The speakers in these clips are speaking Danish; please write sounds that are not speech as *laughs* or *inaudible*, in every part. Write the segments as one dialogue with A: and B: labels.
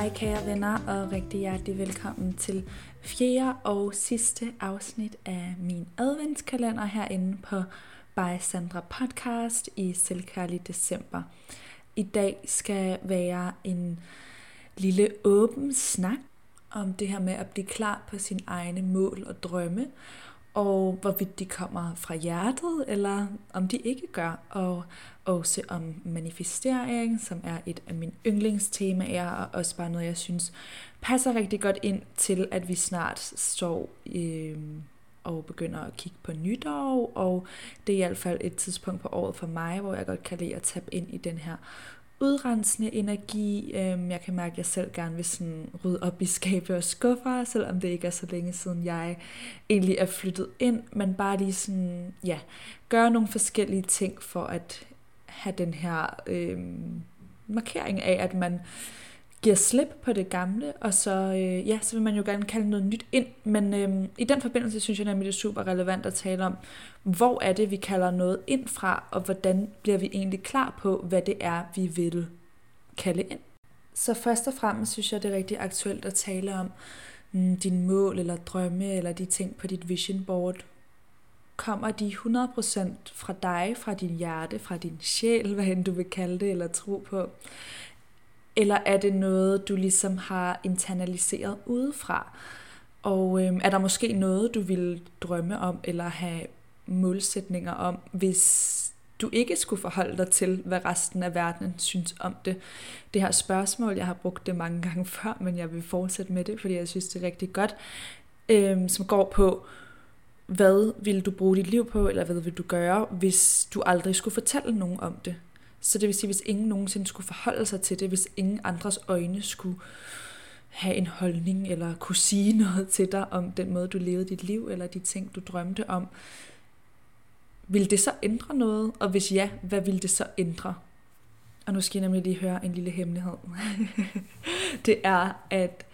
A: Hej kære venner og rigtig hjertelig velkommen til fjerde og sidste afsnit af min adventskalender herinde på By Sandra Podcast i Selvkærlig December. I dag skal være en lille åben snak om det her med at blive klar på sine egne mål og drømme, og hvorvidt de kommer fra hjertet, eller om de ikke gør, og også om manifestering, som er et af mine yndlingstemaer, og også bare noget, jeg synes passer rigtig godt ind til, at vi snart står øh, og begynder at kigge på nytår, og det er i hvert fald et tidspunkt på året for mig, hvor jeg godt kan lide at tabe ind i den her udrensende energi. Øhm, jeg kan mærke, at jeg selv gerne vil sådan rydde op i skabe og skuffer, selvom det ikke er så længe siden, jeg egentlig er flyttet ind, men bare lige sådan, ja, gøre nogle forskellige ting for at have den her øhm, markering af, at man giver slip på det gamle, og så, øh, ja, så vil man jo gerne kalde noget nyt ind. Men øh, i den forbindelse synes jeg nemlig, det er super relevant at tale om, hvor er det, vi kalder noget ind fra, og hvordan bliver vi egentlig klar på, hvad det er, vi vil kalde ind. Så først og fremmest synes jeg, det er rigtig aktuelt at tale om mm, din mål eller drømme, eller de ting på dit vision board. Kommer de 100% fra dig, fra din hjerte, fra din sjæl, hvad end du vil kalde det, eller tro på? Eller er det noget, du ligesom har internaliseret udefra? Og øh, er der måske noget, du vil drømme om, eller have målsætninger om, hvis du ikke skulle forholde dig til, hvad resten af verden synes om det. Det her spørgsmål, jeg har brugt det mange gange *laughs* før, men jeg vil fortsætte med det, fordi jeg synes, det er rigtig godt, øhm, som går på, hvad vil du bruge dit liv på, eller hvad vil du gøre, hvis du aldrig skulle fortælle nogen om det? Så det vil sige, hvis ingen nogensinde skulle forholde sig til det, hvis ingen andres øjne skulle have en holdning, eller kunne sige *laughs* noget til dig om den måde, du levede dit liv, eller de ting, du drømte om, vil det så ændre noget? Og hvis ja, hvad vil det så ændre? Og nu skal jeg nemlig lige høre en lille hemmelighed. *laughs* det er, at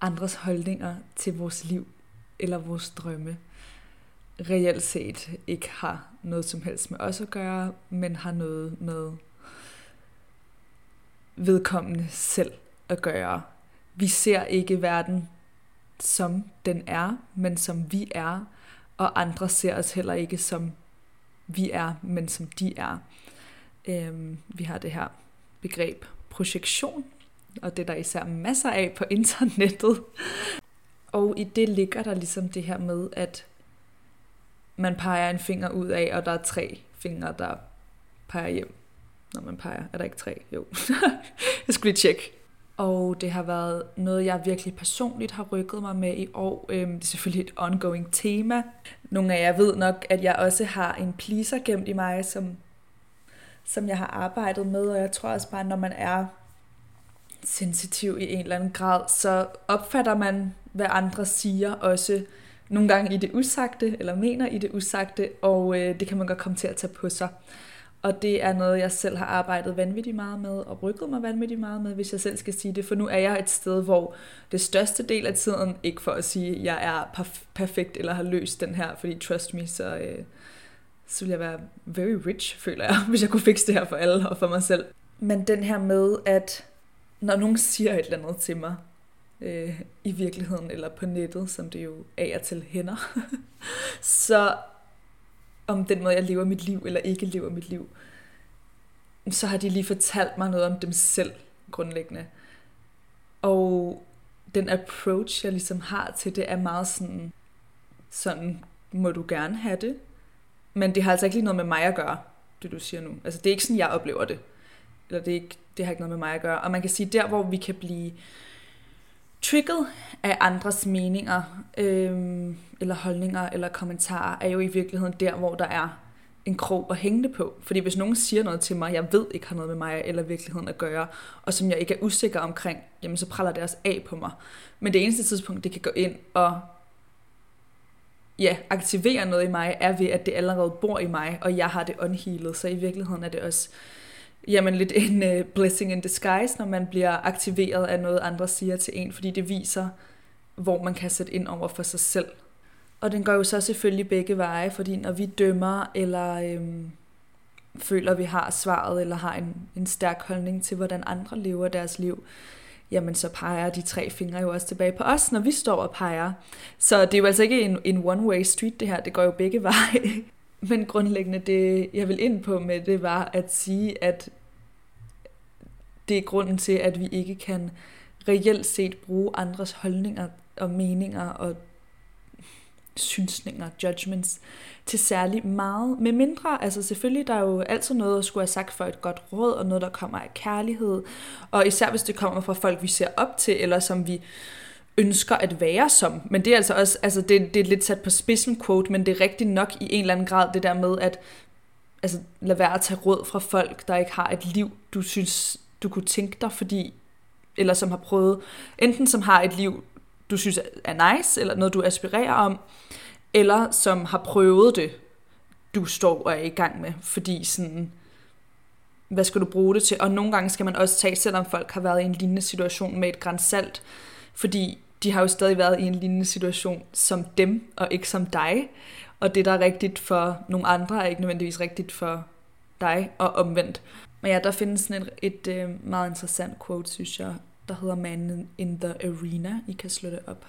A: andres holdninger til vores liv, eller vores drømme, reelt set ikke har noget som helst med os at gøre, men har noget med vedkommende selv at gøre. Vi ser ikke verden som den er, men som vi er, og andre ser os heller ikke som vi er, men som de er. Øhm, vi har det her begreb projektion, og det er der især masser af på *laughs* internettet. Og i det ligger der ligesom det her med, at man peger en finger ud af, og der er tre fingre, der peger hjem. Når man peger, er der ikke tre? Jo. *laughs* jeg skulle lige tjekke. Og det har været noget, jeg virkelig personligt har rykket mig med i år. Øhm, det er selvfølgelig et ongoing tema. Nogle af jer ved nok, at jeg også har en pleaser gemt i mig, som, som jeg har arbejdet med. Og jeg tror også bare, når man er sensitiv i en eller anden grad, så opfatter man, hvad andre siger også nogle gange i det usagte, eller mener i det usagte, og øh, det kan man godt komme til at tage på sig. Og det er noget, jeg selv har arbejdet vanvittigt meget med, og rykket mig vanvittigt meget med, hvis jeg selv skal sige det. For nu er jeg et sted, hvor det største del af tiden, ikke for at sige, at jeg er perf- perfekt, eller har løst den her, fordi trust me, så, øh, så ville jeg være very rich, føler jeg, *laughs* hvis jeg kunne fikse det her for alle og for mig selv. Men den her med, at når nogen siger et eller andet til mig, øh, i virkeligheden, eller på nettet, som det jo af og til hænder, *laughs* så om den måde, jeg lever mit liv, eller ikke lever mit liv, så har de lige fortalt mig noget om dem selv, grundlæggende. Og den approach, jeg ligesom har til det, er meget sådan, sådan må du gerne have det, men det har altså ikke lige noget med mig at gøre, det du siger nu. Altså det er ikke sådan, jeg oplever det. Eller det, er ikke, det har ikke noget med mig at gøre. Og man kan sige, der hvor vi kan blive trigget af andres meninger, øhm, eller holdninger, eller kommentarer, er jo i virkeligheden der, hvor der er en krog at hænge det på. Fordi hvis nogen siger noget til mig, jeg ved ikke har noget med mig eller virkeligheden at gøre, og som jeg ikke er usikker omkring, jamen så praller det også af på mig. Men det eneste tidspunkt, det kan gå ind og ja, aktivere noget i mig, er ved, at det allerede bor i mig, og jeg har det unhealed. Så i virkeligheden er det også jamen lidt en uh, blessing in disguise, når man bliver aktiveret af noget, andre siger til en, fordi det viser, hvor man kan sætte ind over for sig selv. Og den går jo så selvfølgelig begge veje, fordi når vi dømmer, eller øhm, føler, at vi har svaret, eller har en, en stærk holdning til, hvordan andre lever deres liv, jamen så peger de tre fingre jo også tilbage på os, når vi står og peger. Så det er jo altså ikke en, en one-way street det her, det går jo begge veje. Men grundlæggende det, jeg vil ind på med det, var at sige, at det er grunden til, at vi ikke kan reelt set bruge andres holdninger og meninger og synsninger, judgments, til særlig meget. Med mindre, altså selvfølgelig, der er jo altid noget at skulle have sagt for et godt råd, og noget, der kommer af kærlighed. Og især hvis det kommer fra folk, vi ser op til, eller som vi ønsker at være som. Men det er altså også, altså det, det er lidt sat på spidsen quote, men det er rigtigt nok i en eller anden grad det der med, at altså, lad være at tage råd fra folk, der ikke har et liv, du synes, du kunne tænke dig, fordi, eller som har prøvet, enten som har et liv, du synes er nice, eller noget, du aspirerer om, eller som har prøvet det, du står og er i gang med, fordi sådan, hvad skal du bruge det til? Og nogle gange skal man også tage, selvom folk har været i en lignende situation med et grænsalt, fordi de har jo stadig været i en lignende situation som dem, og ikke som dig. Og det, der er rigtigt for nogle andre, er ikke nødvendigvis rigtigt for dig, og omvendt. Men ja, der findes sådan et, et, et øh, meget interessant quote, synes jeg, der hedder Man in the Arena. I kan slå det op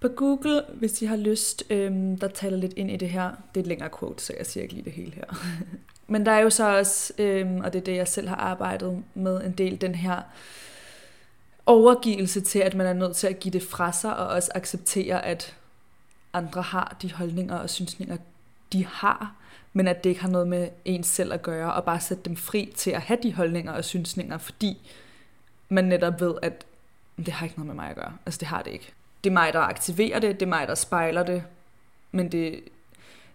A: på Google, hvis I har lyst. Øhm, der taler lidt ind i det her. Det er et længere quote, så jeg siger ikke lige det hele her. *laughs* Men der er jo så også, øhm, og det er det, jeg selv har arbejdet med en del, den her overgivelse til, at man er nødt til at give det fra sig, og også acceptere, at andre har de holdninger og synsninger, de har, men at det ikke har noget med ens selv at gøre, og bare sætte dem fri til at have de holdninger og synsninger, fordi man netop ved, at det har ikke noget med mig at gøre. Altså det har det ikke. Det er mig, der aktiverer det, det er mig, der spejler det, men det,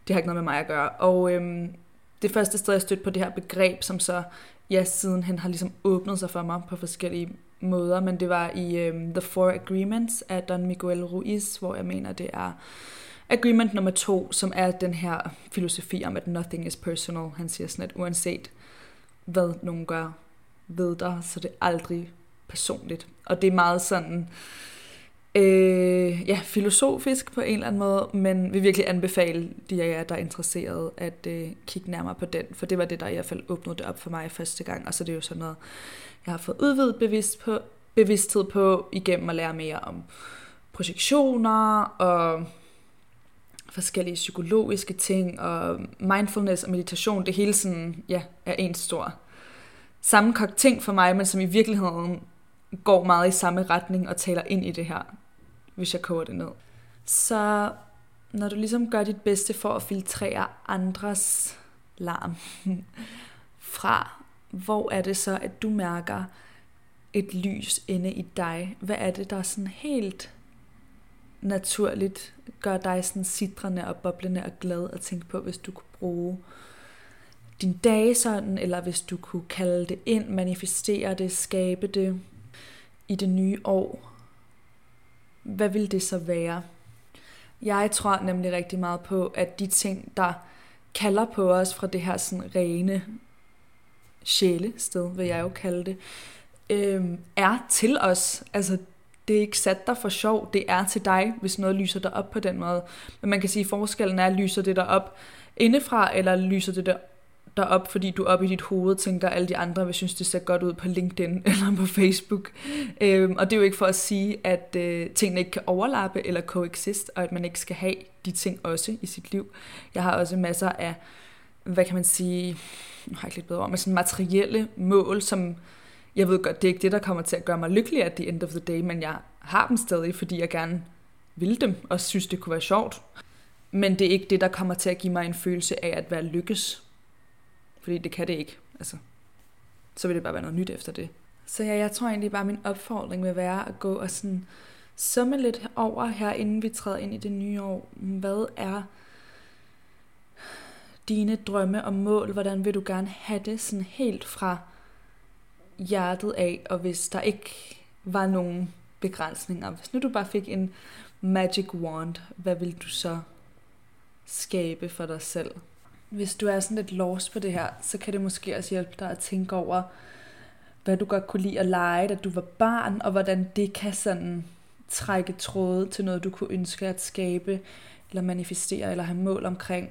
A: det har ikke noget med mig at gøre. Og øhm, det første sted, jeg stødte på det her begreb, som så ja, sidenhen har ligesom åbnet sig for mig på forskellige måder, men det var i øhm, The Four Agreements af Don Miguel Ruiz, hvor jeg mener, det er agreement nummer to, som er den her filosofi om, at nothing is personal. Han siger sådan, at uanset hvad nogen gør ved dig, så det er aldrig personligt. Og det er meget sådan, øh, øh, ja, filosofisk på en eller anden måde, men vi virkelig anbefale de af jer, der er interesseret, at øh, kigge nærmere på den, for det var det, der i hvert fald åbnede det op for mig første gang, og så er det jo sådan noget, jeg har fået udvidet bevidst på, bevidsthed på igennem at lære mere om projektioner og forskellige psykologiske ting og mindfulness og meditation, det hele sådan, ja, er en stor sammenkogt ting for mig, men som i virkeligheden går meget i samme retning og taler ind i det her, hvis jeg koger det ned. Så når du ligesom gør dit bedste for at filtrere andres larm *laughs* fra, hvor er det så, at du mærker et lys inde i dig? Hvad er det, der sådan helt naturligt gør dig sådan sidrende og boblende og glad at tænke på, hvis du kunne bruge din dag sådan, eller hvis du kunne kalde det ind, manifestere det, skabe det i det nye år, hvad vil det så være? Jeg tror nemlig rigtig meget på, at de ting, der kalder på os fra det her sådan rene sjælested, vil jeg jo kalde det, øh, er til os. Altså, det er ikke sat der for sjov, det er til dig, hvis noget lyser dig op på den måde. Men man kan sige, at forskellen er, lyser det der op indefra, eller lyser det der op, fordi du op i dit hoved tænker, at alle de andre vil synes, det ser godt ud på LinkedIn *laughs* eller på Facebook. Øhm, og det er jo ikke for at sige, at øh, tingene ikke kan overlappe eller coexist, og at man ikke skal have de ting også i sit liv. Jeg har også masser af, hvad kan man sige, nu har jeg ikke lidt bedre ord, men sådan materielle mål, som jeg ved godt, det er ikke det, der kommer til at gøre mig lykkelig at the end of the day, men jeg har dem stadig, fordi jeg gerne vil dem, og synes, det kunne være sjovt. Men det er ikke det, der kommer til at give mig en følelse af at være lykkes. Fordi det kan det ikke. Altså, så vil det bare være noget nyt efter det. Så ja, jeg tror egentlig bare, min opfordring vil være at gå og sådan summe lidt over her, inden vi træder ind i det nye år. Hvad er dine drømme og mål? Hvordan vil du gerne have det sådan helt fra hjertet af? Og hvis der ikke var nogen begrænsninger, hvis nu du bare fik en magic wand, hvad vil du så skabe for dig selv? Hvis du er sådan lidt lost på det her, så kan det måske også hjælpe dig at tænke over, hvad du godt kunne lide at lege, da du var barn, og hvordan det kan sådan trække tråde til noget, du kunne ønske at skabe, eller manifestere, eller have mål omkring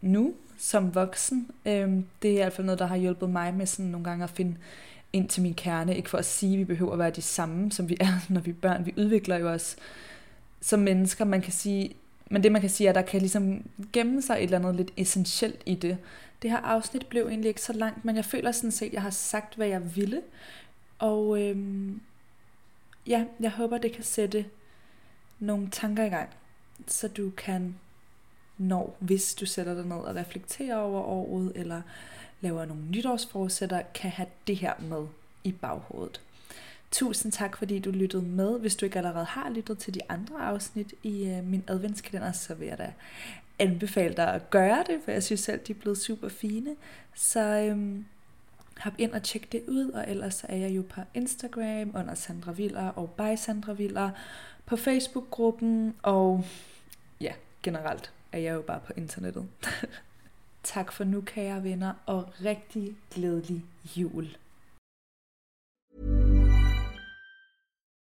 A: nu, som voksen. Øhm, det er i hvert fald noget, der har hjulpet mig med sådan nogle gange at finde ind til min kerne. Ikke for at sige, at vi behøver at være de samme, som vi er, *laughs* når vi er børn. Vi udvikler jo os som mennesker. Man kan sige, men det man kan sige er, at der kan ligesom gemme sig et eller andet lidt essentielt i det. Det her afsnit blev egentlig ikke så langt, men jeg føler sådan set, at jeg har sagt, hvad jeg ville. Og øhm, ja, jeg håber, det kan sætte nogle tanker i gang, så du kan, når, hvis du sætter dig ned og reflekterer over året, eller laver nogle nytårsforsætter, kan have det her med i baghovedet. Tusind tak, fordi du lyttede med. Hvis du ikke allerede har lyttet til de andre afsnit i øh, min adventskalender, så vil jeg da anbefale dig at gøre det, for jeg synes selv, de er blevet super fine. Så øhm, hop ind og tjek det ud, og ellers så er jeg jo på Instagram under Sandra Viller og by Sandra Viller, på Facebook-gruppen, og ja, generelt er jeg jo bare på internettet. *laughs* tak for nu, kære venner, og rigtig glædelig jul.